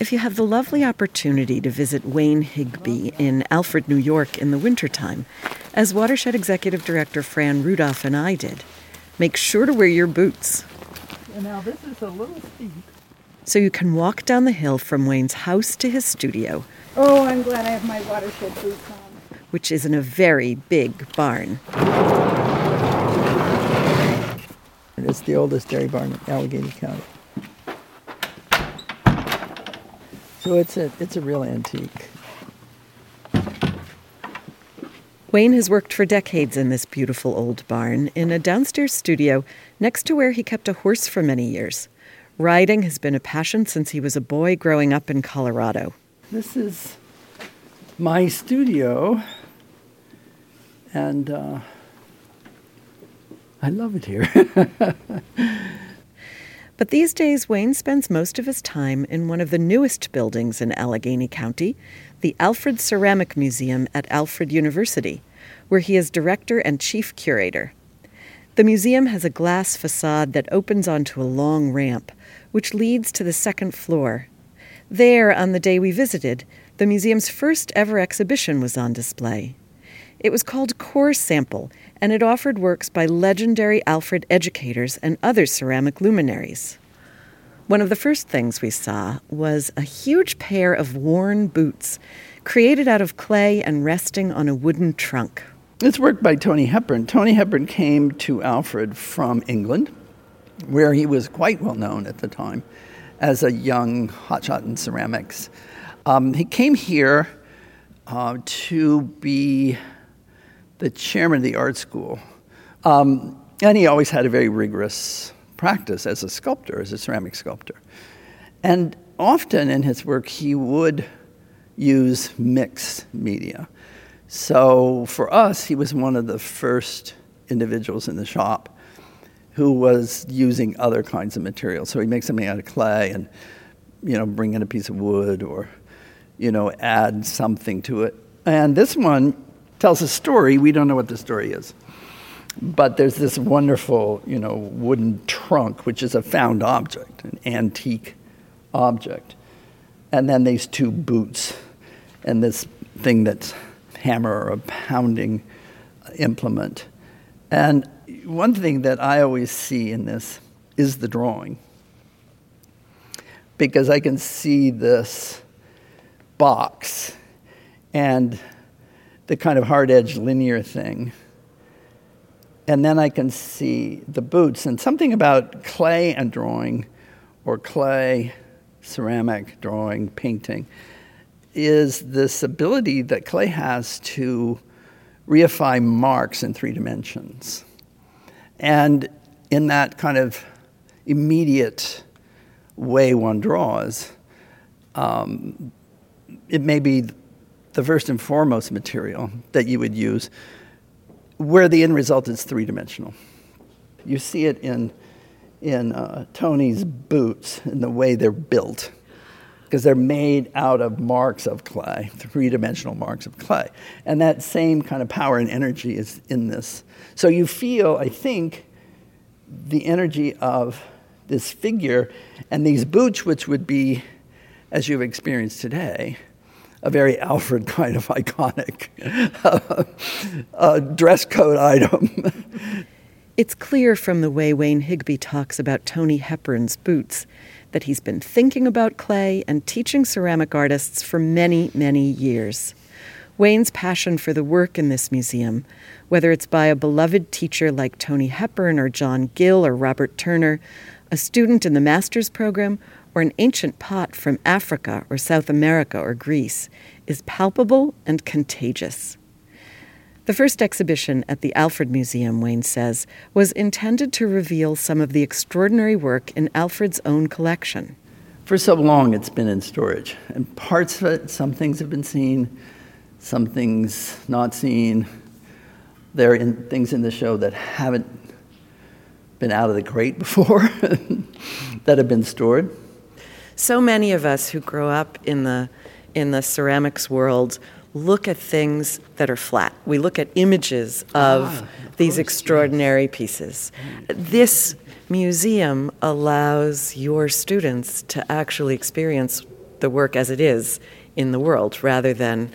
If you have the lovely opportunity to visit Wayne Higby in Alfred, New York in the wintertime, as Watershed Executive Director Fran Rudolph and I did, make sure to wear your boots. now this is a little steep. So you can walk down the hill from Wayne's house to his studio. Oh, I'm glad I have my watershed boots on. Which is in a very big barn. It's the oldest dairy barn in Allegany County. So it's a it's a real antique. Wayne has worked for decades in this beautiful old barn in a downstairs studio next to where he kept a horse for many years. Riding has been a passion since he was a boy growing up in Colorado. This is my studio, and uh, I love it here. But these days, Wayne spends most of his time in one of the newest buildings in Allegany County, the Alfred Ceramic Museum at Alfred University, where he is director and chief curator. The museum has a glass facade that opens onto a long ramp, which leads to the second floor. There, on the day we visited, the museum's first ever exhibition was on display. It was called Core Sample, and it offered works by legendary Alfred educators and other ceramic luminaries. One of the first things we saw was a huge pair of worn boots created out of clay and resting on a wooden trunk. It's work by Tony Hepburn. Tony Hepburn came to Alfred from England, where he was quite well known at the time as a young hotshot in ceramics. Um, he came here uh, to be the chairman of the art school. Um, and he always had a very rigorous practice as a sculptor, as a ceramic sculptor. And often in his work, he would use mixed media. So for us, he was one of the first individuals in the shop who was using other kinds of materials. So he makes something out of clay and, you know, bring in a piece of wood or, you know, add something to it. And this one tells a story. We don't know what the story is. But there's this wonderful, you know, wooden trunk, which is a found object, an antique object. And then these two boots and this thing that's hammer or a pounding implement. And one thing that I always see in this is the drawing. Because I can see this box and the kind of hard edged linear thing. And then I can see the boots and something about clay and drawing, or clay, ceramic, drawing, painting, is this ability that clay has to reify marks in three dimensions. And in that kind of immediate way one draws, um, it may be the first and foremost material that you would use, where the end result is three dimensional. You see it in, in uh, Tony's boots, in the way they're built, because they're made out of marks of clay, three dimensional marks of clay. And that same kind of power and energy is in this. So you feel, I think, the energy of this figure and these boots, which would be, as you've experienced today, a very Alfred kind of iconic uh, uh, dress code item. it's clear from the way Wayne Higby talks about Tony Hepburn's boots that he's been thinking about clay and teaching ceramic artists for many, many years. Wayne's passion for the work in this museum, whether it's by a beloved teacher like Tony Hepburn or John Gill or Robert Turner, a student in the master's program, or an ancient pot from Africa or South America or Greece is palpable and contagious. The first exhibition at the Alfred Museum, Wayne says, was intended to reveal some of the extraordinary work in Alfred's own collection. For so long, it's been in storage, and parts of it, some things have been seen, some things not seen. There are in, things in the show that haven't been out of the crate before that have been stored so many of us who grow up in the in the ceramics world look at things that are flat. We look at images of, ah, of these course, extraordinary yes. pieces. This museum allows your students to actually experience the work as it is in the world rather than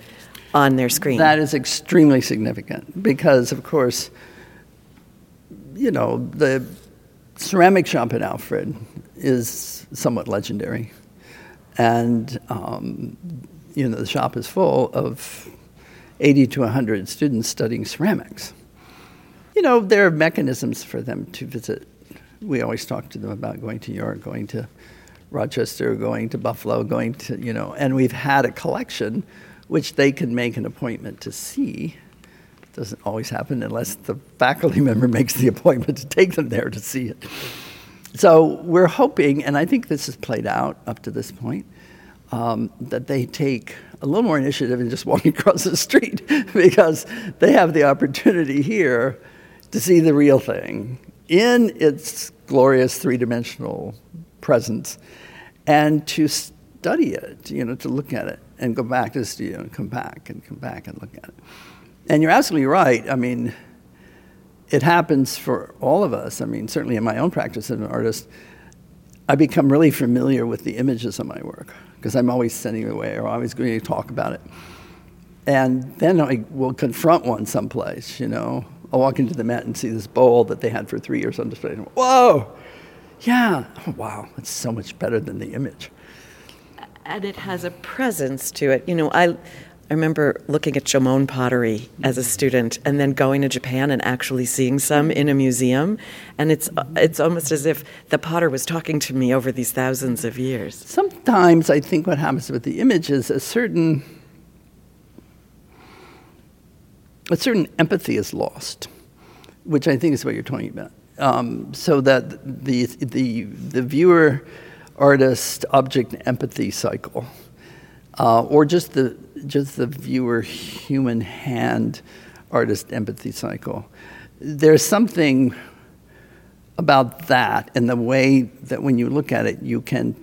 on their screen. That is extremely significant because, of course, you know, the ceramic shop at Alfred is somewhat legendary. And, um, you know, the shop is full of 80 to 100 students studying ceramics. You know, there are mechanisms for them to visit. We always talk to them about going to York, going to Rochester, going to Buffalo, going to, you know, and we've had a collection which they can make an appointment to see. Doesn't always happen unless the faculty member makes the appointment to take them there to see it. So we're hoping, and I think this has played out up to this point, um, that they take a little more initiative in just walking across the street because they have the opportunity here to see the real thing in its glorious three dimensional presence and to study it, you know, to look at it and go back to the studio and come back and come back and look at it. And you're absolutely right. I mean, it happens for all of us. I mean, certainly in my own practice as an artist, I become really familiar with the images of my work because I'm always sending it away or always going to talk about it. And then I will confront one someplace, you know. I'll walk into the Met and see this bowl that they had for three years on display. And, Whoa! Yeah, oh, wow, it's so much better than the image. And it has a presence to it. You know, I, I remember looking at Jomon pottery as a student and then going to Japan and actually seeing some in a museum. And it's, it's almost as if the potter was talking to me over these thousands of years. Sometimes I think what happens with the image is a certain, a certain empathy is lost, which I think is what you're talking about. Um, so that the, the, the viewer artist object empathy cycle, uh, or just the, just the viewer human hand artist empathy cycle. There's something about that and the way that when you look at it, you can,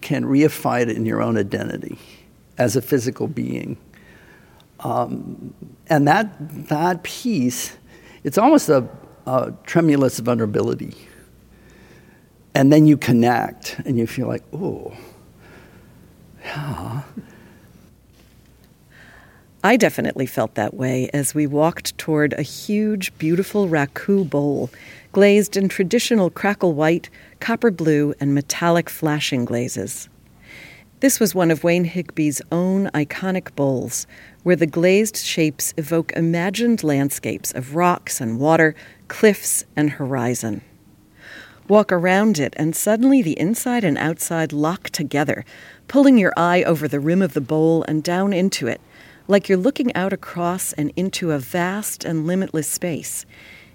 can reify it in your own identity as a physical being. Um, and that, that piece, it's almost a, a tremulous vulnerability and then you connect and you feel like, oh, yeah. I definitely felt that way as we walked toward a huge, beautiful raku bowl, glazed in traditional crackle white, copper blue, and metallic flashing glazes. This was one of Wayne Higby's own iconic bowls, where the glazed shapes evoke imagined landscapes of rocks and water, cliffs and horizon. Walk around it, and suddenly the inside and outside lock together, pulling your eye over the rim of the bowl and down into it, like you're looking out across and into a vast and limitless space,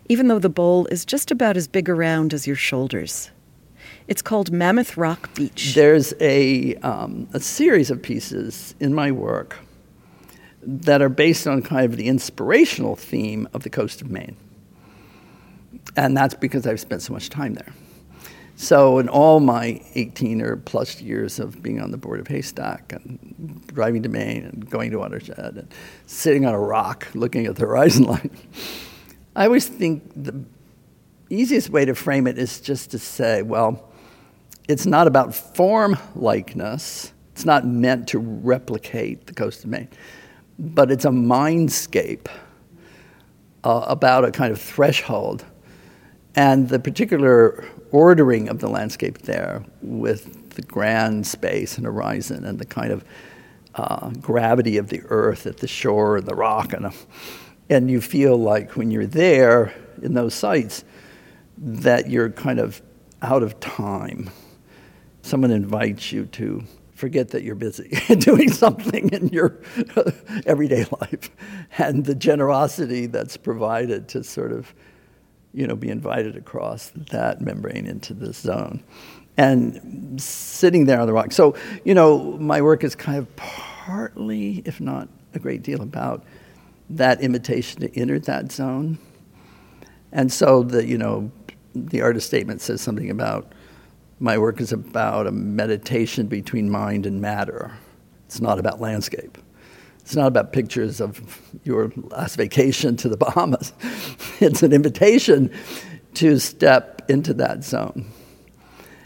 even though the bowl is just about as big around as your shoulders. It's called Mammoth Rock Beach. There's a, um, a series of pieces in my work that are based on kind of the inspirational theme of the coast of Maine. And that's because I've spent so much time there. So, in all my 18 or plus years of being on the board of Haystack and driving to Maine and going to Watershed and sitting on a rock looking at the horizon line, I always think the easiest way to frame it is just to say, well, it's not about form likeness, it's not meant to replicate the coast of Maine, but it's a mindscape uh, about a kind of threshold. And the particular ordering of the landscape there with the grand space and horizon and the kind of uh, gravity of the earth at the shore and the rock. And, and you feel like when you're there in those sites that you're kind of out of time. Someone invites you to forget that you're busy doing something in your everyday life and the generosity that's provided to sort of you know, be invited across that membrane into this zone. And sitting there on the rock. So, you know, my work is kind of partly, if not a great deal, about that invitation to enter that zone. And so the, you know, the artist statement says something about my work is about a meditation between mind and matter. It's not about landscape. It's not about pictures of your last vacation to the Bahamas. It's an invitation to step into that zone.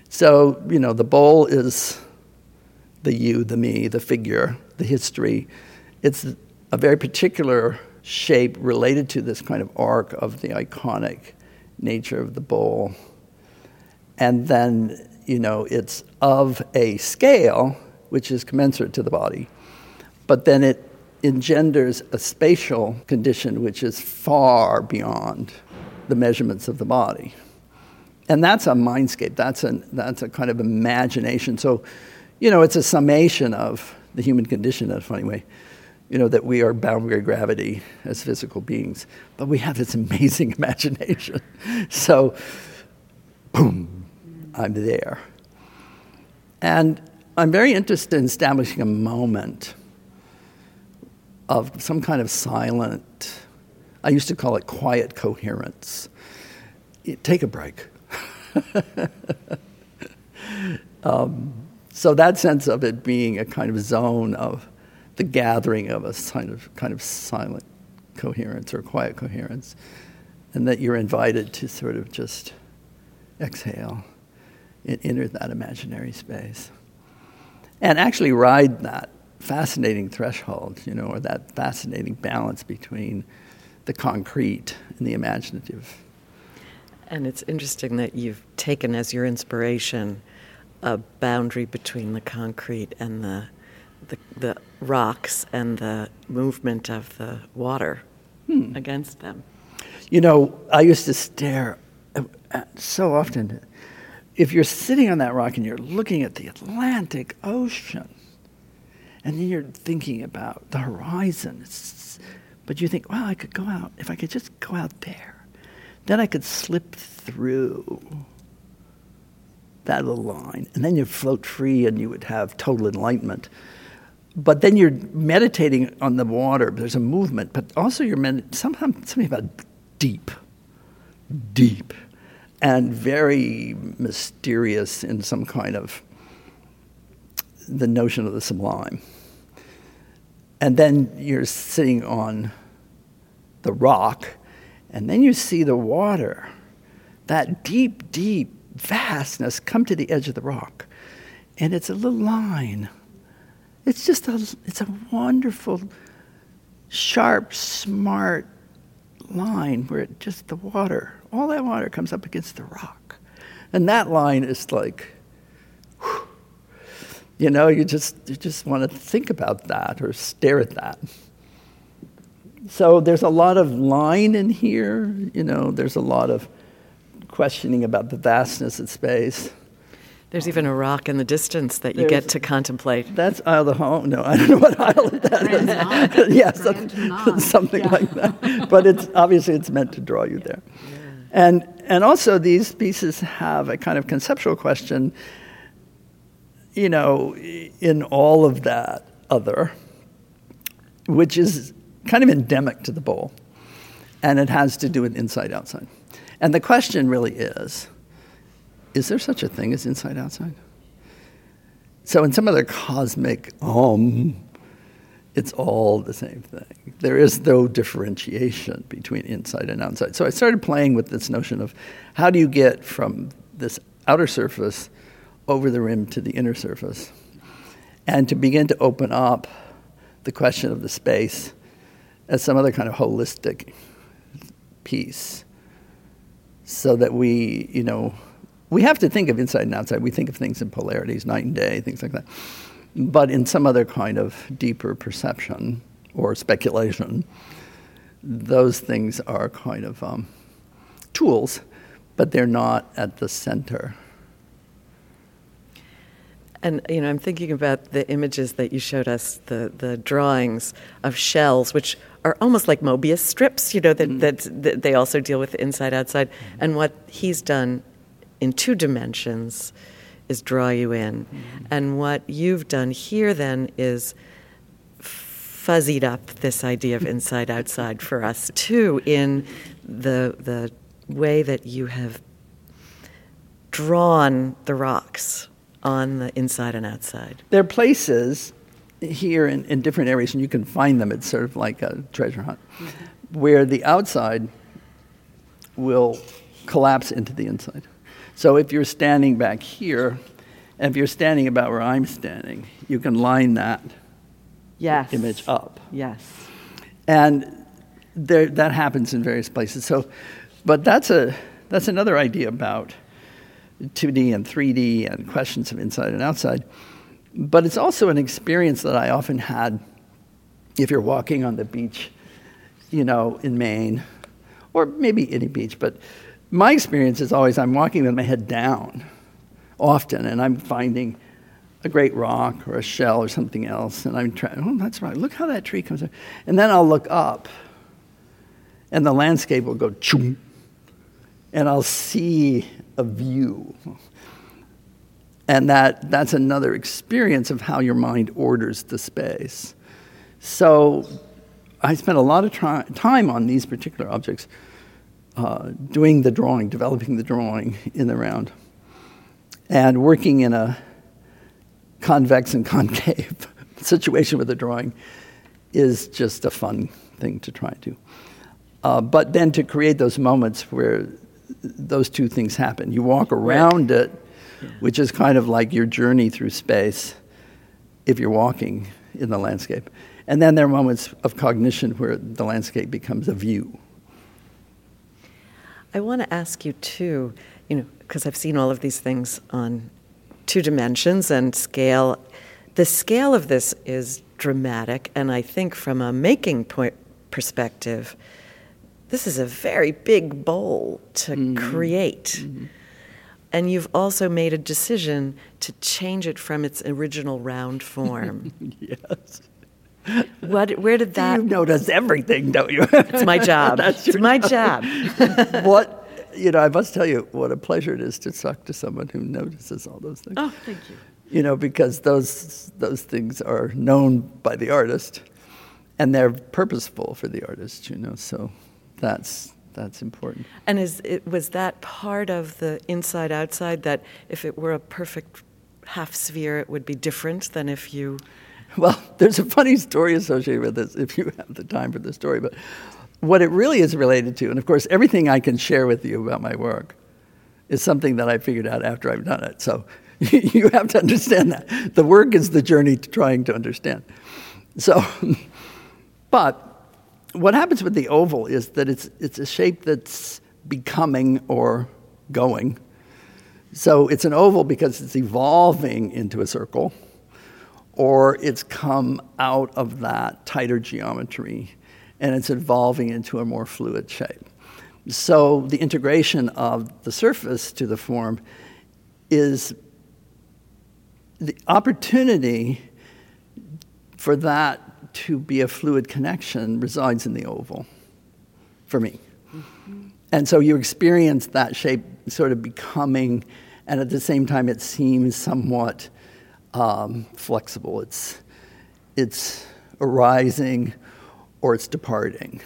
So, you know, the bowl is the you, the me, the figure, the history. It's a very particular shape related to this kind of arc of the iconic nature of the bowl. And then, you know, it's of a scale which is commensurate to the body, but then it engenders a spatial condition which is far beyond the measurements of the body. And that's a mindscape, that's a, that's a kind of imagination. So, you know, it's a summation of the human condition in a funny way. You know, that we are bound by gravity as physical beings, but we have this amazing imagination. So, boom, I'm there. And I'm very interested in establishing a moment of some kind of silent, I used to call it quiet coherence. Take a break. um, so that sense of it being a kind of zone of the gathering of a kind of kind of silent coherence or quiet coherence, and that you're invited to sort of just exhale and enter that imaginary space, and actually ride that fascinating threshold, you know, or that fascinating balance between the concrete and the imaginative. And it's interesting that you've taken as your inspiration a boundary between the concrete and the, the, the rocks and the movement of the water hmm. against them. You know, I used to stare at, so often. If you're sitting on that rock and you're looking at the Atlantic Ocean, and then you're thinking about the horizon, but you think, well, I could go out, if I could just go out there, then I could slip through that little line. And then you'd float free and you would have total enlightenment. But then you're meditating on the water. There's a movement, but also you're med- sometimes something about deep, deep, and very mysterious in some kind of the notion of the sublime. And then you're sitting on the rock, and then you see the water, that deep, deep vastness come to the edge of the rock. And it's a little line. It's just a, it's a wonderful, sharp, smart line where it just the water, all that water comes up against the rock. And that line is like, you know, you just, you just want to think about that or stare at that. So there's a lot of line in here, you know, there's a lot of questioning about the vastness of space. There's even a rock in the distance that you There's, get to contemplate. That's Isle au Haut. No, I don't know what Isle island that is. yes, something yeah. like that. But it's obviously it's meant to draw you there. Yeah. And and also these pieces have a kind of conceptual question. You know, in all of that other, which is kind of endemic to the bowl, and it has to do with inside outside. And the question really is is there such a thing as inside outside? So, in some other cosmic um, it's all the same thing. There is no differentiation between inside and outside. So, I started playing with this notion of how do you get from this outer surface over the rim to the inner surface, and to begin to open up the question of the space as some other kind of holistic piece so that we, you know, we have to think of inside and outside. We think of things in polarities, night and day, things like that. But in some other kind of deeper perception or speculation, those things are kind of um, tools, but they're not at the center. And you know, I'm thinking about the images that you showed us, the the drawings of shells, which are almost like Mobius strips. You know that, mm. that, that they also deal with inside outside. Mm. And what he's done in two dimensions is draw you in, mm. and what you've done here then is fuzzied up this idea of inside outside for us too in the the way that you have drawn the rocks on the inside and outside? There are places here in, in different areas, and you can find them. It's sort of like a treasure hunt, mm-hmm. where the outside will collapse into the inside. So if you're standing back here And if you're standing about where I'm standing, you can line that yes. image up. Yes. And there, that happens in various places. So, but that's, a, that's another idea about 2D and 3D and questions of inside and outside. But it's also an experience that I often had if you're walking on the beach, you know, in Maine, or maybe any beach. But my experience is always I'm walking with my head down often, and I'm finding a great rock or a shell or something else, and I'm trying, oh, that's right, look how that tree comes up. And then I'll look up, and the landscape will go choom, and I'll see a view. And that, that's another experience of how your mind orders the space. So I spent a lot of time on these particular objects, uh, doing the drawing, developing the drawing in the round, and working in a convex and concave situation with the drawing is just a fun thing to try to. Uh, but then to create those moments where those two things happen. You walk around right. it, yeah. which is kind of like your journey through space if you're walking in the landscape. And then there are moments of cognition where the landscape becomes a view. I want to ask you too, you know, because I've seen all of these things on two dimensions and scale. The scale of this is dramatic, and I think from a making point perspective, this is a very big bowl to mm-hmm. create. Mm-hmm. And you've also made a decision to change it from its original round form. yes. What? Where did that? You notice everything, don't you? it's my job. That's it's my job. what? You know, I must tell you what a pleasure it is to talk to someone who notices all those things. Oh, thank you. You know, because those those things are known by the artist, and they're purposeful for the artist. You know, so that's that's important. And is it was that part of the inside outside that if it were a perfect half sphere, it would be different than if you. Well, there's a funny story associated with this, if you have the time for the story. But what it really is related to, and of course, everything I can share with you about my work is something that I figured out after I've done it. So you have to understand that. The work is the journey to trying to understand. So, but what happens with the oval is that it's, it's a shape that's becoming or going. So it's an oval because it's evolving into a circle, or it's come out of that tighter geometry and it's evolving into a more fluid shape. So the integration of the surface to the form is the opportunity for that to be a fluid connection resides in the oval for me. Mm-hmm. And so you experience that shape sort of becoming, and at the same time, it seems somewhat um, flexible. It's, it's arising or it's departing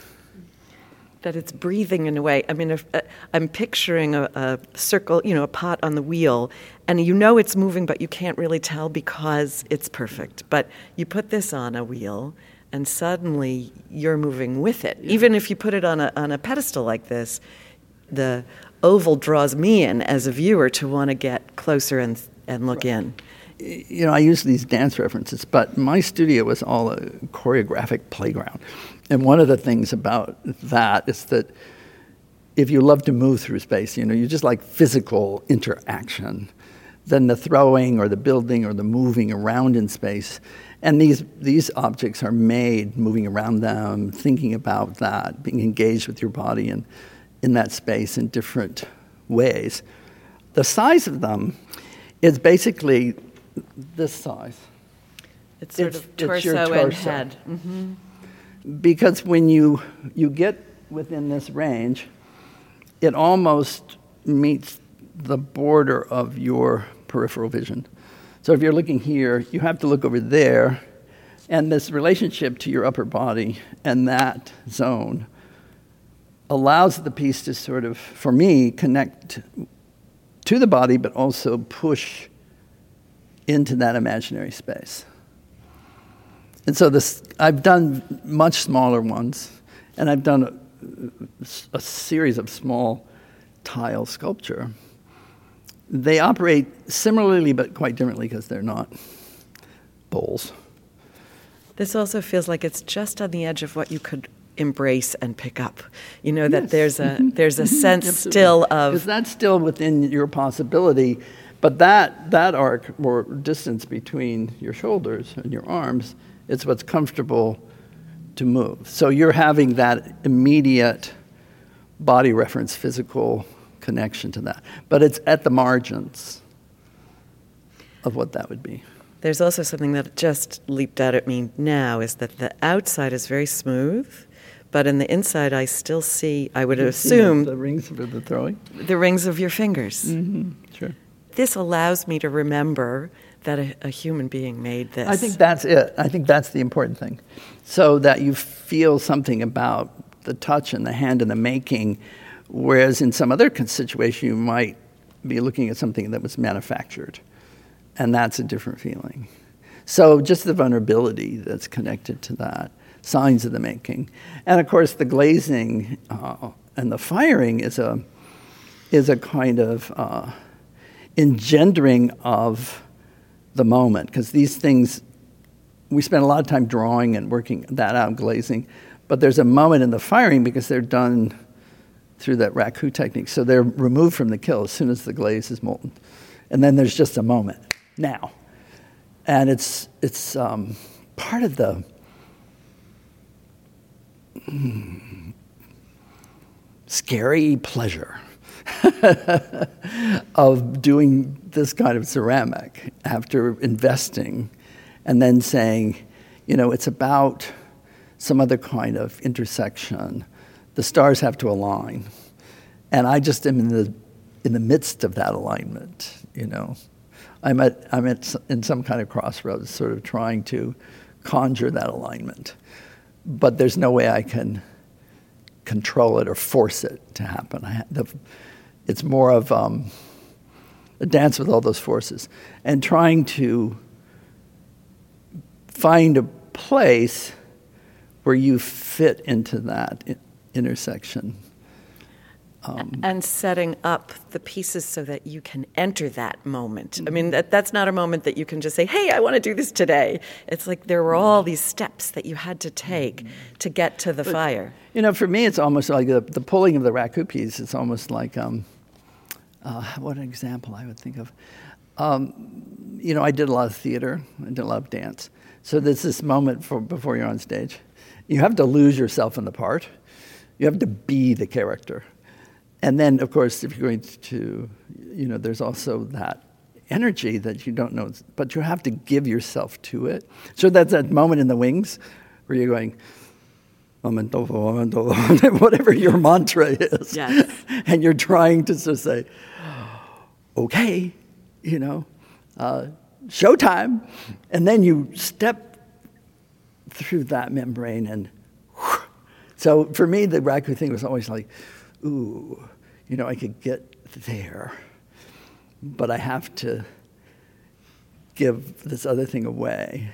that it's breathing in a way. I mean, if, uh, I'm picturing a, a, circle, you know, a pot on the wheel, and you know it's moving, but you can't really tell because it's perfect. But you put this on a wheel, and suddenly you're moving with it. Yeah. Even if you put it on a, on a pedestal like this, the oval draws me in as a viewer to want to get closer and, and look right. in you know, I use these dance references, but my studio was all a choreographic playground. And one of the things about that is that if you love to move through space, you know, you just like physical interaction, then the throwing or the building or the moving around in space. And these, these objects are made moving around them, thinking about that, being engaged with your body in, in that space in different ways. The size of them is basically this size. It's sort it's, of torso, torso, and head. Mm-hmm. Because when you, you get within this range, it almost meets the border of your peripheral vision. So if you're looking here, you have to look over there, and this relationship to your upper body and that zone allows the piece to sort of, for me, connect to the body, but also push into that imaginary space. And so this, I've done much smaller ones, and I've done a, a series of small tile sculpture. they operate similarly but quite differently because they're not bowls. This also feels like it's just on the edge of what you could embrace and pick up. You know that yes. there's a mm-hmm. there's a mm-hmm. sense still of is that still within your possibility, but that that arc or distance between your shoulders and your arms, it's what's comfortable to move. So you're having that immediate body reference physical connection to that. But it's at the margins of what that would be. There's also something that just leaped out at me now is that the outside is very smooth, but in the inside I still see, I would you assume. The rings of the throwing? The rings of your fingers. Mm-hmm. Sure. This allows me to remember that a, a, human being made this. I think that's it. I think that's the important thing. So that you feel something about the touch and the hand and the making, whereas in some other situation you might be looking at something that was manufactured, and that's a different feeling. So just the vulnerability that's connected to that, signs of the making, and of course the glazing uh, and the firing is a is a kind of uh, engendering of the moment because these things we spend a lot of time drawing and working that out glazing but there's a moment in the firing because they're done through that raku technique. So they're removed from the kiln as soon as the glaze is molten. And then there's just a moment now. And it's it's um, part of the mm, scary pleasure of doing this kind of ceramic after investing and then saying, you know, it's about some other kind of intersection. The stars have to align. And I just am in the, in the midst of that alignment, you know. I'm, at, I'm at, in some kind of crossroads, sort of trying to conjure that alignment. But there's no way I can control it or force it to happen. I, the, it's more of um, a dance with all those forces and trying to find a place where you fit into that intersection. Um, and setting up the pieces so that you can enter that moment. I mean, that, that's not a moment that you can just say, hey, I want to do this today. It's like there were all these steps that you had to take to get to the but, fire. You know, for me, it's almost like the, the pulling of the raku piece, it's almost like um, uh, what an example I would think of. Um, you know, I did a lot of theater, I did a lot of dance. So there's this moment for, before you're on stage. You have to lose yourself in the part, you have to be the character. And then, of course, if you're going to, you know, there's also that energy that you don't know, but you have to give yourself to it. So that's that moment in the wings where you're going, whatever your mantra is. Yes. And you're trying to of say, okay, you know, uh, showtime. And then you step through that membrane and whew. so for me, the Raku thing was always like, ooh, you know, I could get there, but I have to give this other thing away.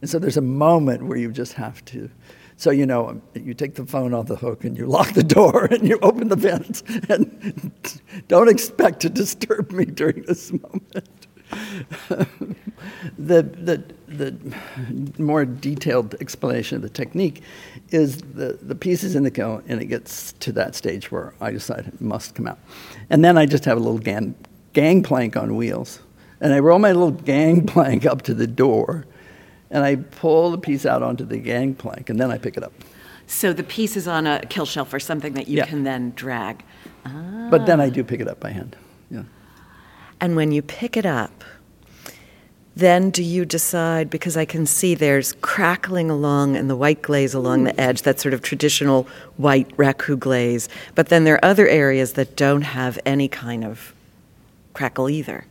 And so there's a moment where you just have to so, you know, you take the phone off the hook and you lock the door and you open the vents and don't expect to disturb me during this moment. the, the, the more detailed explanation of the technique is the, the piece is in the kiln and it gets to that stage where I decide it must come out. And then I just have a little gang, gangplank on wheels. And I roll my little gangplank up to the door and I pull the piece out onto the gangplank, and then I pick it up. So the piece is on a kiln shelf or something that you yeah. can then drag. Ah. But then I do pick it up by hand. Yeah. And when you pick it up, then do you decide because I can see there's crackling along and the white glaze along the edge, that sort of traditional white raku glaze, but then there are other areas that don't have any kind of crackle either.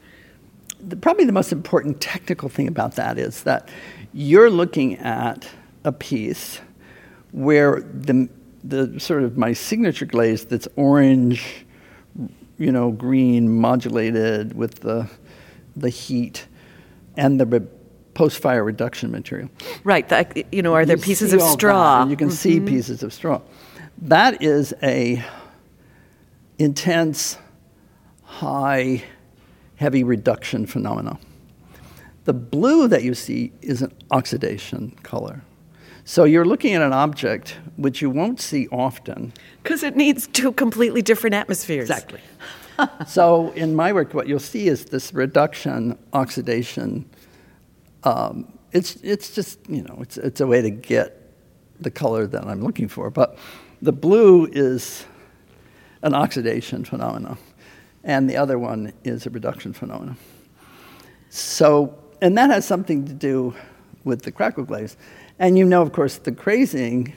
The, probably the most important technical thing about that is that you're looking at a piece where the, the sort of my signature glaze that's orange, you know, green, modulated with the, the heat and the post-fire reduction material. Right. The, you know, are there you pieces of straw? you can mm-hmm. see pieces of straw. That is a intense, high, heavy reduction phenomena. The blue that you see is an oxidation color. So you're looking at an object which you won't see often. Because it needs two completely different atmospheres. Exactly. so in my work, what you'll see is this reduction, oxidation. Um, it's, it's just, you know, it's, it's a way to get the color that I'm looking for. But the blue is an oxidation phenomenon, and the other one is a reduction phenomenon. So, and that has something to do with the crackle glaze. And you know, of course, the crazing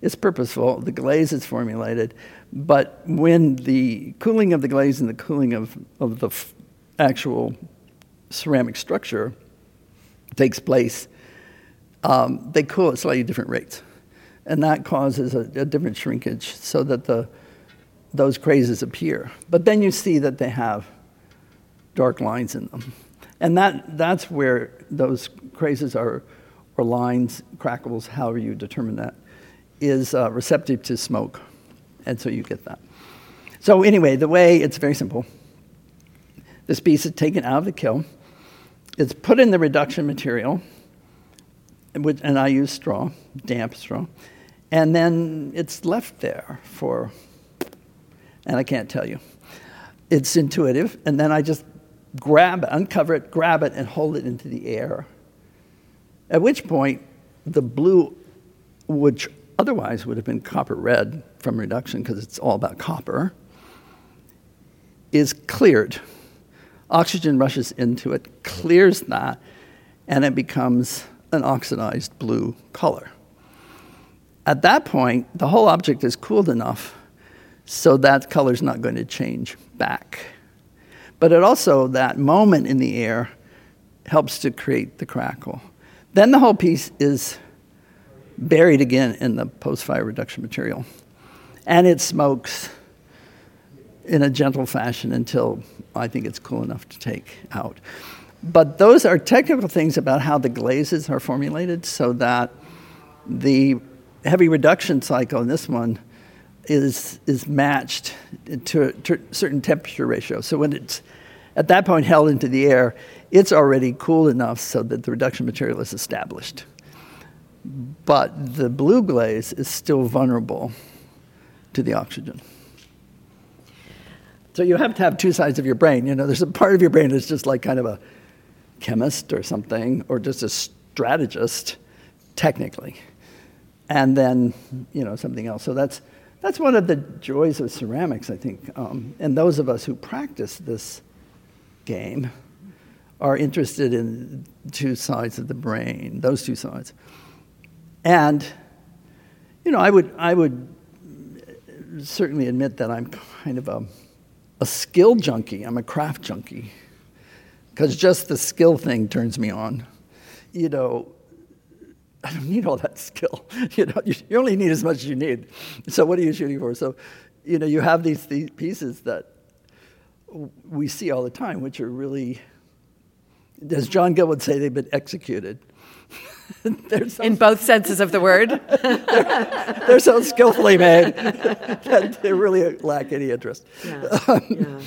is purposeful, the glaze is formulated, but when the cooling of the glaze and the cooling of, of the f- actual ceramic structure takes place, um, they cool at slightly different rates. And that causes a, a different shrinkage so that the, those crazes appear. But then you see that they have dark lines in them. And that, that's where those crazes are, or lines, crackles, however you determine that, is uh, receptive to smoke. And so you get that. So, anyway, the way it's very simple this piece is taken out of the kiln, it's put in the reduction material, and I use straw, damp straw, and then it's left there for, and I can't tell you. It's intuitive, and then I just grab uncover it, grab it, and hold it into the air. At which point, the blue, which otherwise would have been copper red from reduction because it's all about copper, is cleared. Oxygen rushes into it, clears that, and it becomes an oxidized blue color. At that point, the whole object is cooled enough so that color is not going to change back. But it also, that moment in the air, helps to create the crackle. Then the whole piece is buried again in the post fire reduction material. And it smokes in a gentle fashion until I think it's cool enough to take out. But those are technical things about how the glazes are formulated so that the heavy reduction cycle in this one is, is matched to a, certain temperature ratio. So when it's at that point held into the air, it's already cool enough so that the reduction material is established. But the blue glaze is still vulnerable to the oxygen. So you have to have two sides of your brain. You know, there's a part of your brain that's just like kind of a chemist or something, or just a strategist, technically, and then you know something else. So that's that's one of the joys of ceramics, I think. Um, and those of us who practice this game are interested in two sides of the brain, those two sides. And, you know, I would, I would certainly admit that I'm kind of a, a skill junkie. I'm a craft junkie. Because just the skill thing turns me on. You know, I don't need all that skill. You know, you, you only need as much as you need. So what are you shooting for? So, you know, you have these, these pieces that we see all the time, which are really, as John Gill would say, they've been executed. so In both senses of the word. they're, they're, so skillfully made that they really lack any interest. Yeah. yeah.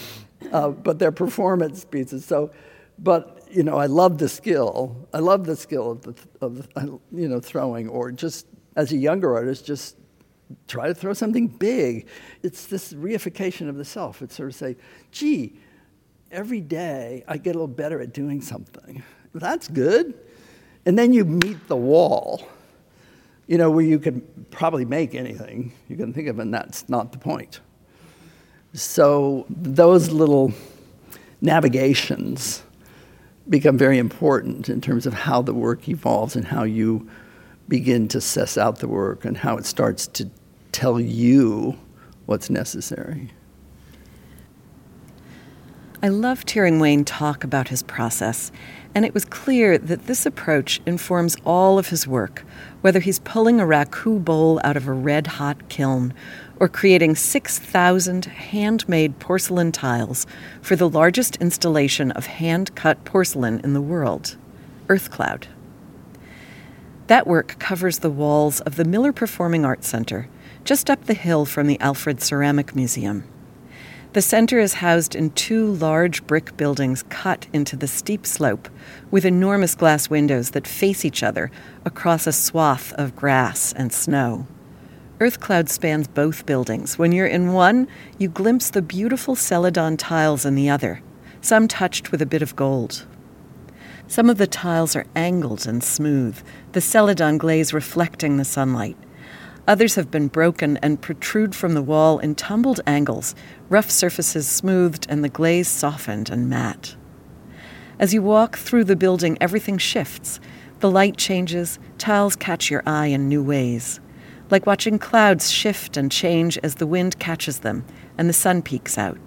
Uh, but they're performance pieces. So, but you know, I love the skill. I love the skill of, the, of uh, you know, throwing, or just as a younger artist, just try to throw something big. It's this reification of the self. It's sort of say, gee, every day I get a little better at doing something. That's good. And then you meet the wall, you know, where you could probably make anything you can think of, and that's not the point. So those little navigations become very important in terms of how the work evolves and how you begin to suss out the work and how it starts to tell you what's necessary. I loved hearing Wayne talk about his process, and it was clear that this approach informs all of his work, whether he's pulling a raku bowl out of a red hot kiln or creating 6,000 handmade porcelain tiles for the largest installation of hand cut porcelain in the world, Earth Cloud. That work covers the walls of the Miller Performing Arts Center, just up the hill from the Alfred Ceramic Museum. The center is housed in two large brick buildings cut into the steep slope with enormous glass windows that face each other across a swath of grass and snow. Earth Cloud spans both buildings. When you're in one, you glimpse the beautiful celadon tiles in the other, some touched with a bit of gold. Some of the tiles are angled and smooth, the celadon glaze reflecting the sunlight. Others have been broken and protrude from the wall in tumbled angles, rough surfaces smoothed and the glaze softened and matte. As you walk through the building, everything shifts. The light changes, tiles catch your eye in new ways. Like watching clouds shift and change as the wind catches them and the sun peeks out.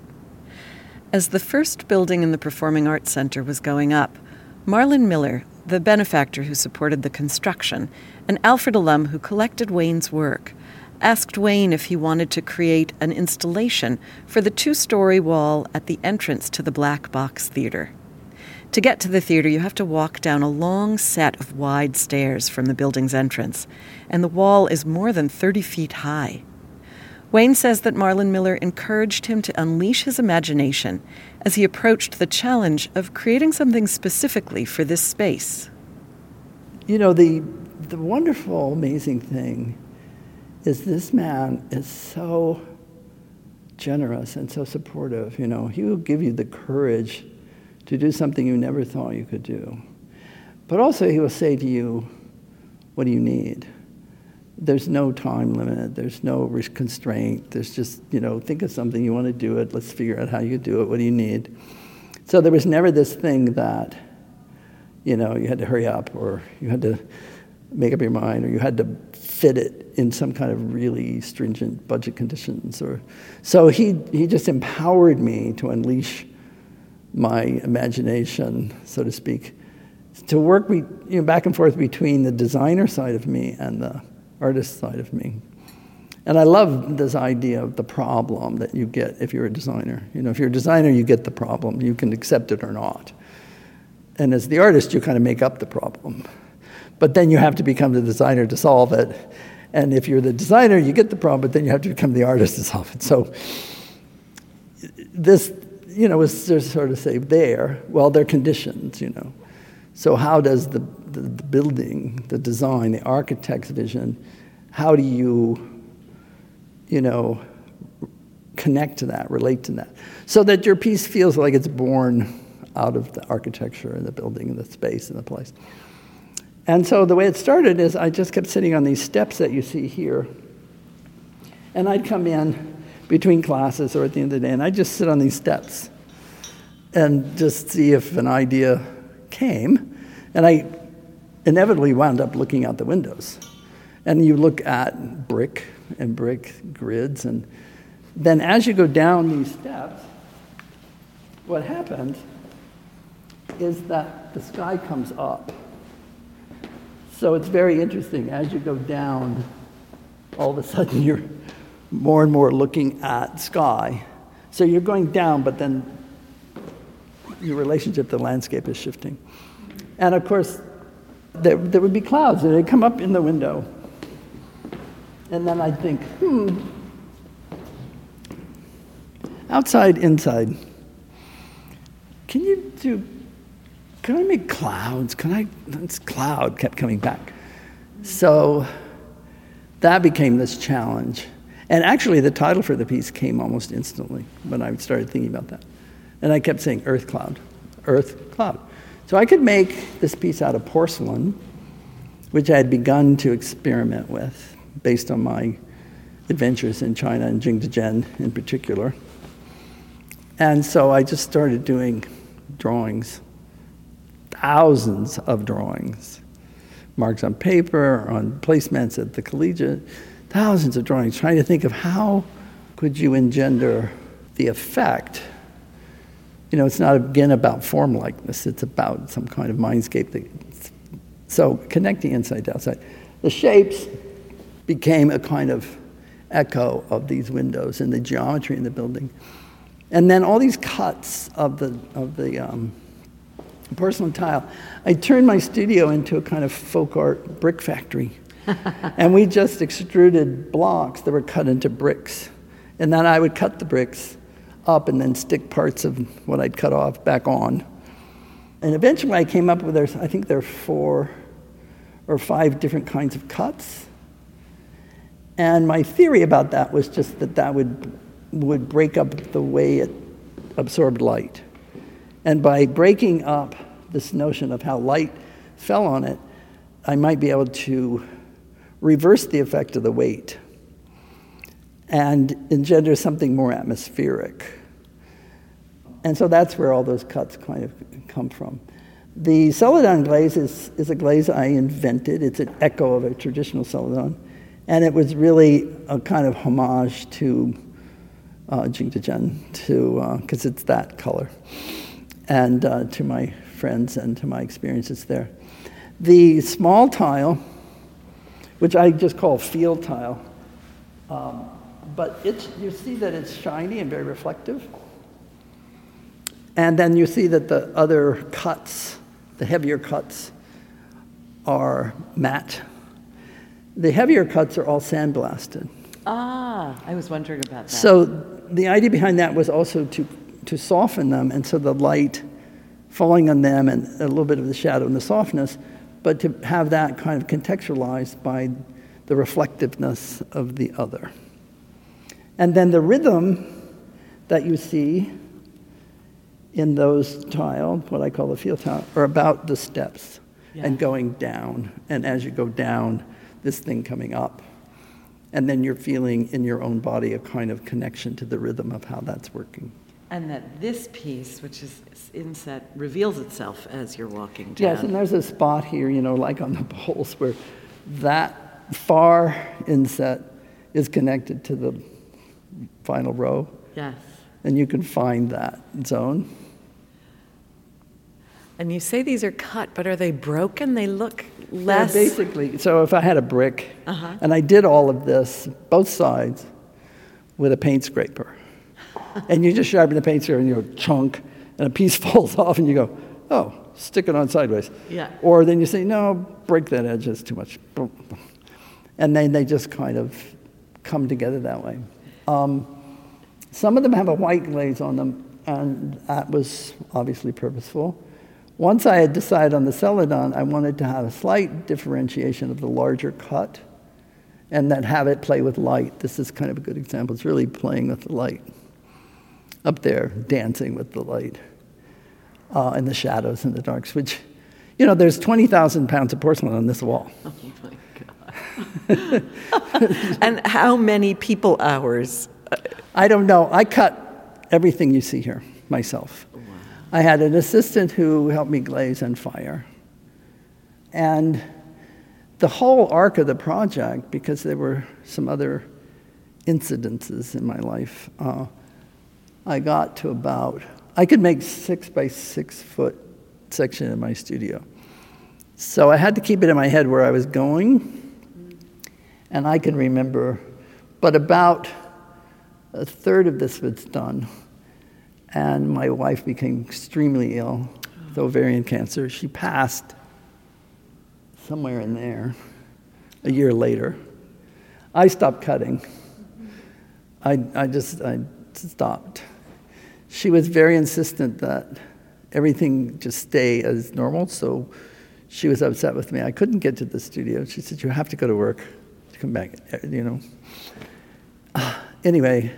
As the first building in the Performing Arts Center was going up, Marlin Miller, the benefactor who supported the construction, an Alfred alum who collected Wayne's work, asked Wayne if he wanted to create an installation for the two story wall at the entrance to the Black Box Theater. To get to the theater, you have to walk down a long set of wide stairs from the building's entrance, and the wall is more than 30 feet high. Wayne says that Marlin Miller encouraged him to unleash his imagination as he approached the challenge of creating something specifically for this space. You know, the, the wonderful, amazing thing is this man is so generous and so supportive. You know, he will give you the courage to do something you never thought you could do. But also, he will say to you, What do you need? There's no time limit, there's no constraint. There's just, you know, think of something, you want to do it, let's figure out how you do it, what do you need? So there was never this thing that, you know, you had to hurry up or you had to make up your mind or you had to fit it in some kind of really stringent budget conditions or so he he just empowered me to unleash my imagination so to speak to work be, you know, back and forth between the designer side of me and the artist side of me and I love this idea of the problem that you get if you're a designer. You know, if you're a designer, you get the problem. You can accept it or not. And as the artist, you kind of make up the problem. But then you have to become the designer to solve it. And if you're the designer, you get the problem, but then you have to become the artist to solve it. So this, you know, was just sort of say there, well, they're conditions, you know. So how does the, the, the building, the design, the architect's vision, how do you, you know, connect to that, relate to that, so that your piece feels like it's born out of the architecture and the building and the space and the place. And so the way it started is I just kept sitting on these steps that you see here. And I'd come in between classes or at the end of the day, and I'd just sit on these steps and just see if an idea came. And I inevitably wound up looking out the windows. And you look at brick and brick grids. And then as you go down these steps, what happens is that the sky comes up. So it's very interesting. As you go down, all of a sudden you're more and more looking at sky. So you're going down, but then your relationship to the landscape is shifting. And of course, there, there would be clouds, and they'd come up in the window. And then I'd think, hmm, outside, inside. Can you do can I make clouds? Can I? This cloud kept coming back. So that became this challenge. And actually, the title for the piece came almost instantly when I started thinking about that. And I kept saying Earth Cloud, Earth Cloud. So I could make this piece out of porcelain, which I had begun to experiment with based on my adventures in China and Jingdezhen in particular. And so I just started doing drawings thousands of drawings, marks on paper, on placements at the collegiate, thousands of drawings, trying to think of how could you engender the effect. You know, it's not again about form likeness, it's about some kind of mindscape. That, so connecting inside to outside. The shapes became a kind of echo of these windows and the geometry in the building. And then all these cuts of the, of the um, porcelain tile. I turned my studio into a kind of folk art brick factory. and we just extruded blocks that were cut into bricks. And then I would cut the bricks, up and then stick parts of what I'd cut off back on. And eventually I came up with, there's, I think there are four or five different kinds of cuts. And my theory about that was just that that would, would break up the way it absorbed light. And by breaking up this notion of how light fell on it, I might be able to reverse the effect of the weight and engender something more atmospheric. And so that's where all those cuts kind of come from. The celadon glaze is, is a glaze I invented. It's an echo of a traditional celadon. And it was really a kind of homage to uh, Jingdezhen, because uh, it's that color, and uh, to my friends and to my experiences there. The small tile, which I just call field tile, um, but it's, you see that it's shiny and very reflective. And then you see that the other cuts, the heavier cuts, are matte. The heavier cuts are all sandblasted. Ah, I was wondering about that. So the idea behind that was also to, to soften them, and so the light falling on them and a little bit of the shadow and the softness, but to have that kind of contextualized by the reflectiveness of the other. And then the rhythm that you see in those tile, what I call the field tile, are about the steps yeah. and going down. And as you go down, this thing coming up. And then you're feeling in your own body a kind of connection to the rhythm of how that's working. And that this piece, which is inset, reveals itself as you're walking down. Yes, and there's a spot here, you know, like on the poles, where that far inset is connected to the final row. Yes. And you can find that zone. And you say these are cut, but are they broken? They look less. Yeah, basically, so if I had a brick, uh-huh. and I did all of this, both sides, with a paint scraper, and you just sharpen the paint scraper and you go chunk, and a piece falls off, and you go, oh, stick it on sideways. Yeah. Or then you say, no, break that edge, that's too much. And then they just kind of come together that way. Um, some of them have a white glaze on them, and that was obviously purposeful. Once I had decided on the celadon, I wanted to have a slight differentiation of the larger cut and then have it play with light. This is kind of a good example. It's really playing with the light. Up there, dancing with the light uh, and the shadows and the darks, which, you know, there's 20,000 pounds of porcelain on this wall. Oh my God. and how many people hours? I don't know. I cut everything you see here myself. Wow. I had an assistant who helped me glaze and fire. And the whole arc of the project, because there were some other incidences in my life, uh, I got to about, I could make six by six foot section in my studio. So I had to keep it in my head where I was going, and I can remember, but about a third of this was done and my wife became extremely ill with ovarian cancer. She passed somewhere in there a year later. I stopped cutting. I, I just I stopped. She was very insistent that everything just stay as normal, so she was upset with me. I couldn't get to the studio. She said, You have to go to work to come back, you know. Anyway,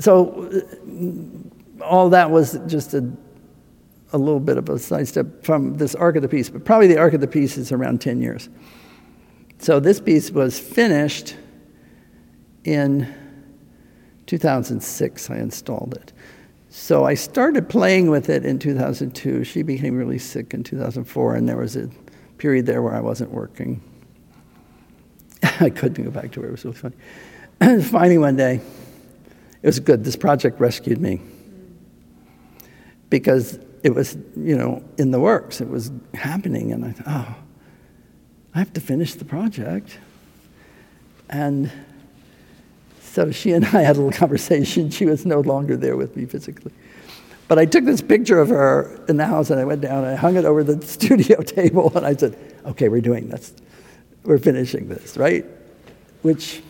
so uh, all that was just a, a little bit of a sidestep from this arc of the piece, but probably the arc of the piece is around 10 years. So this piece was finished in 2006, I installed it. So I started playing with it in 2002. She became really sick in 2004, and there was a period there where I wasn't working. I couldn't go back to her, it was really funny. Finally, one day, it was good. This project rescued me because it was, you know, in the works. It was happening, and I thought, oh, I have to finish the project. And so she and I had a little conversation. She was no longer there with me physically. But I took this picture of her in the house and I went down and I hung it over the studio table and I said, okay, we're doing this. We're finishing this, right? Which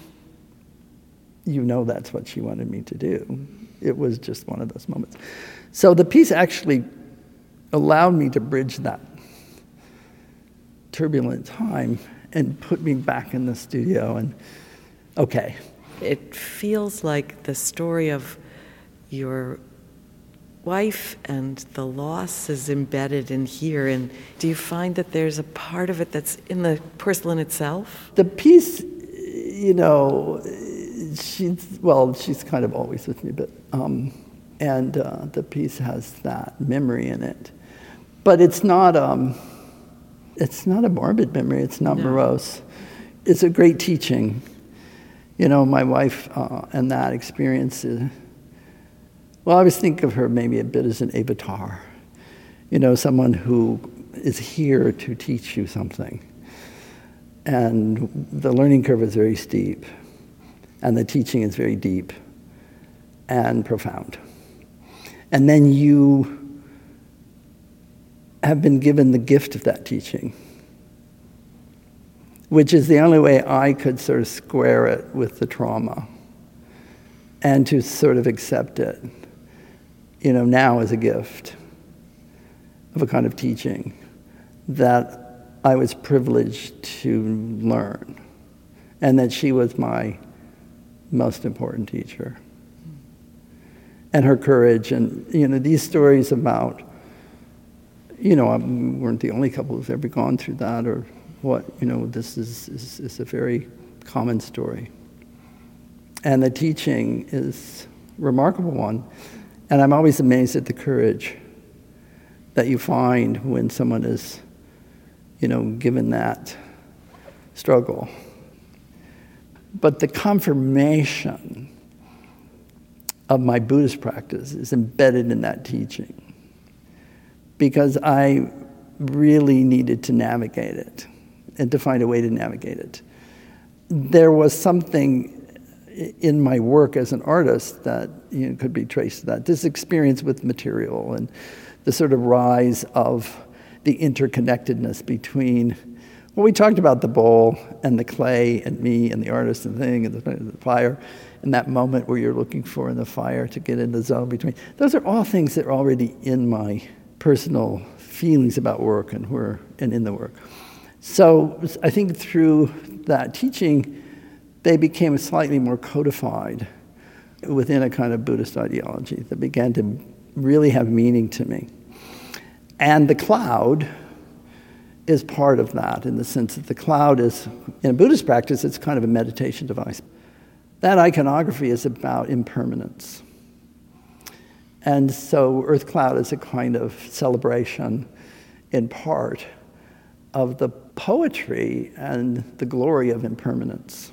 you know that's what she wanted me to do. It was just one of those moments. So the piece actually allowed me to bridge that turbulent time and put me back in the studio and okay. It feels like the story of your wife and the loss is embedded in here. And do you find that there's a part of it that's in the porcelain itself? The piece, you know, she's, well, she's kind of always with me, but, um, and uh, the piece has that memory in it. But it's not, um, it's not a morbid memory, it's not no. morose. It's a great teaching. You know, my wife uh, and that experience is, well, I always think of her maybe a bit as an avatar, you know, someone who is here to teach you something. And the learning curve is very steep, and the teaching is very deep and profound. And then you have been given the gift of that teaching, which is the only way I could sort of square it with the trauma and to sort of accept it you know, now as a gift of a kind of teaching that I was privileged to learn, and that she was my most important teacher. And her courage, and you know, these stories about, you know, we weren't the only couple who's ever gone through that, or what, you know, this is, is, is a very common story. And the teaching is a remarkable one. And I'm always amazed at the courage that you find when someone is, you know, given that struggle. But the confirmation of my Buddhist practice is embedded in that teaching because I really needed to navigate it and to find a way to navigate it. There was something in my work as an artist that you know, could be traced to that. This experience with material and the sort of rise of the interconnectedness between well, we talked about the bowl and the clay and me and the artist and the thing and the, the fire and that moment where you're looking for in the fire to get in the zone between. Those are all things that are already in my personal feelings about work and where and in the work. So I think through that teaching, they became slightly more codified within a kind of Buddhist ideology that began to really have meaning to me. And the cloud is part of that in the sense that the cloud is, in Buddhist practice, it's kind of a meditation device. That iconography is about impermanence. And so Earth Cloud is a kind of celebration, in part, of the poetry and the glory of impermanence.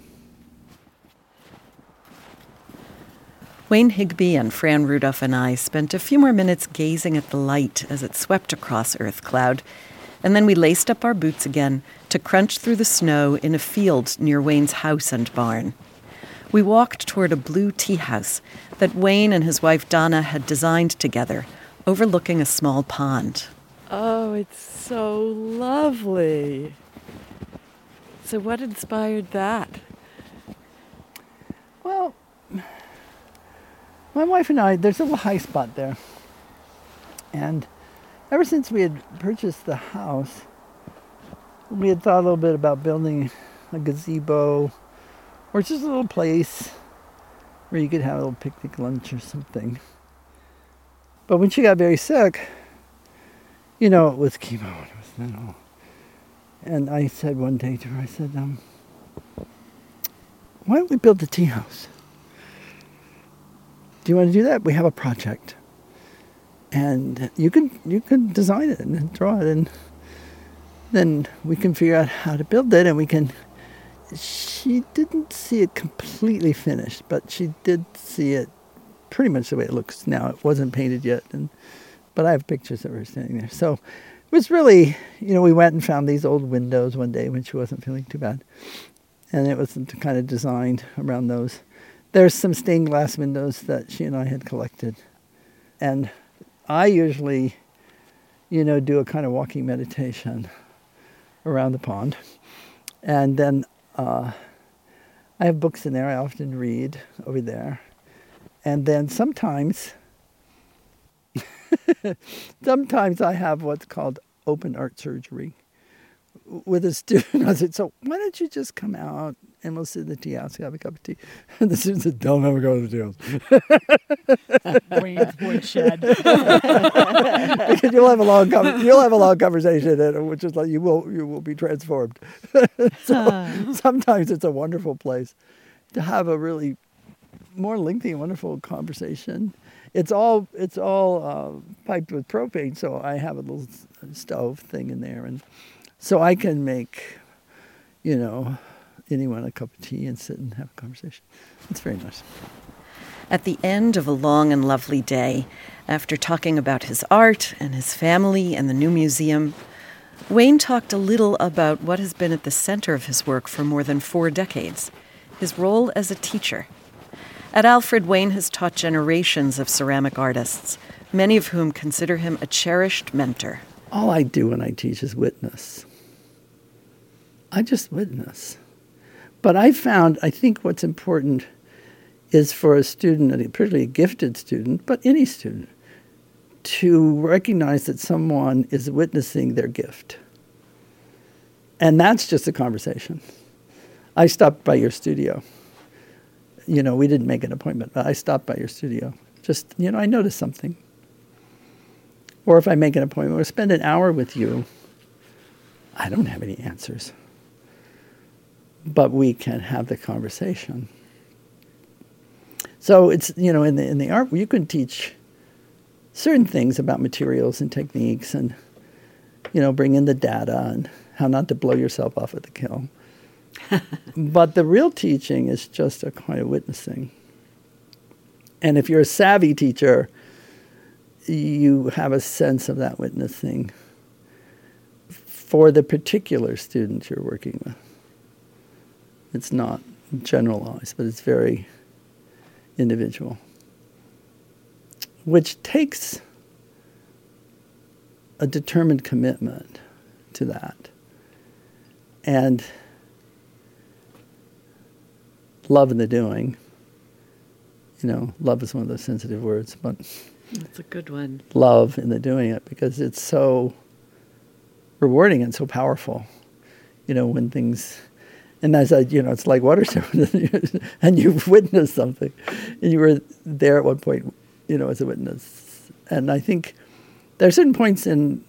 Wayne Higby and Fran Rudolph and I spent a few more minutes gazing at the light as it swept across Earth Cloud, and then we laced up our boots again to crunch through the snow in a field near Wayne's house and barn. We walked toward a blue tea house that Wayne and his wife Donna had designed together, overlooking a small pond. Oh, it's so lovely. So, what inspired that? Well, my wife and I, there's a little high spot there. And ever since we had purchased the house, we had thought a little bit about building a gazebo or just a little place where you could have a little picnic lunch or something. But when she got very sick, you know, it was chemo and it was mental. And I said one day to her, I said, um, why don't we build a tea house? do you want to do that? We have a project. And you can you can design it and draw it and then we can figure out how to build it and we can she didn't see it completely finished, but she did see it pretty much the way it looks now. It wasn't painted yet and but I have pictures of her standing there. So it was really, you know, we went and found these old windows one day when she wasn't feeling too bad. And it was kind of designed around those. There's some stained glass windows that she and I had collected. And I usually, you know, do a kind of walking meditation around the pond. And then uh, I have books in there I often read over there. And then sometimes, sometimes I have what's called open art surgery with a student. I said, So why don't you just come out and we'll sit in the tea house, and have a cup of tea. And the student said, Don't ever go to the tea house. Wayne's woodshed. because you'll have a long you'll have a long conversation, which is like you will you will be transformed. so sometimes it's a wonderful place to have a really more lengthy and wonderful conversation. It's all it's all uh, piped with propane, so I have a little stove thing in there, and so I can make, you know, anyone a cup of tea and sit and have a conversation. It's very nice. At the end of a long and lovely day, after talking about his art and his family and the new museum, Wayne talked a little about what has been at the center of his work for more than four decades his role as a teacher. At Alfred, Wayne has taught generations of ceramic artists, many of whom consider him a cherished mentor. All I do when I teach is witness. I just witness. But I found, I think what's important is for a student, particularly a gifted student, but any student, to recognize that someone is witnessing their gift. And that's just a conversation. I stopped by your studio. You know, we didn't make an appointment, but I stopped by your studio. Just, you know, I noticed something. Or if I make an appointment or spend an hour with you, I don't have any answers but we can have the conversation. So it's you know in the in the art you can teach certain things about materials and techniques and you know bring in the data and how not to blow yourself off at the kiln. but the real teaching is just a kind of witnessing. And if you're a savvy teacher, you have a sense of that witnessing for the particular student you're working with. It's not generalized, but it's very individual, which takes a determined commitment to that. And love in the doing. You know, love is one of those sensitive words, but it's a good one. Love in the doing it because it's so rewarding and so powerful. You know, when things and as I, you know, it's like Waterstone, and you've witnessed something, and you were there at one point, you know, as a witness. And I think there are certain points in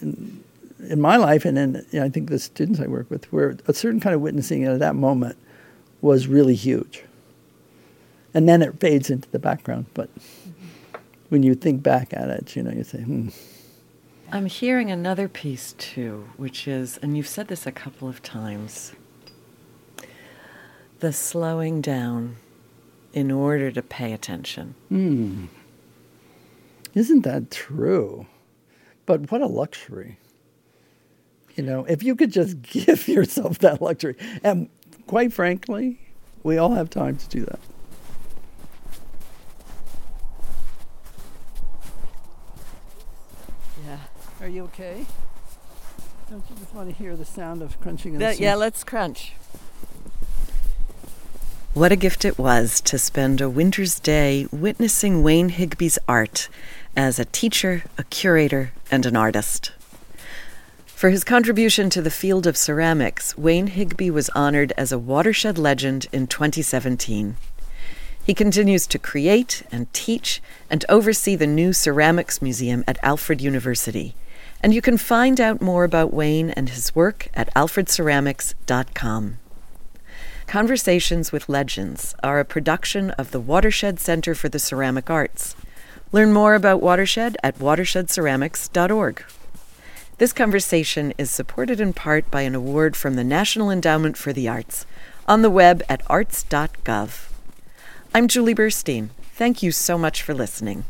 in, in my life, and in you know, I think the students I work with, where a certain kind of witnessing at that moment was really huge. And then it fades into the background, but when you think back at it, you know, you say, hmm. I'm hearing another piece too, which is, and you've said this a couple of times, the slowing down in order to pay attention. Hmm. Isn't that true? But what a luxury. You know, if you could just give yourself that luxury. And quite frankly, we all have time to do that. Yeah. Are you okay? Don't you just want to hear the sound of crunching? That, yeah, let's crunch. What a gift it was to spend a winter's day witnessing Wayne Higby's art as a teacher, a curator, and an artist. For his contribution to the field of ceramics, Wayne Higby was honored as a watershed legend in 2017. He continues to create and teach and oversee the new Ceramics Museum at Alfred University. And you can find out more about Wayne and his work at alfredceramics.com. Conversations with Legends are a production of the Watershed Center for the Ceramic Arts. Learn more about Watershed at watershedceramics.org. This conversation is supported in part by an award from the National Endowment for the Arts on the web at arts.gov. I'm Julie Burstein. Thank you so much for listening.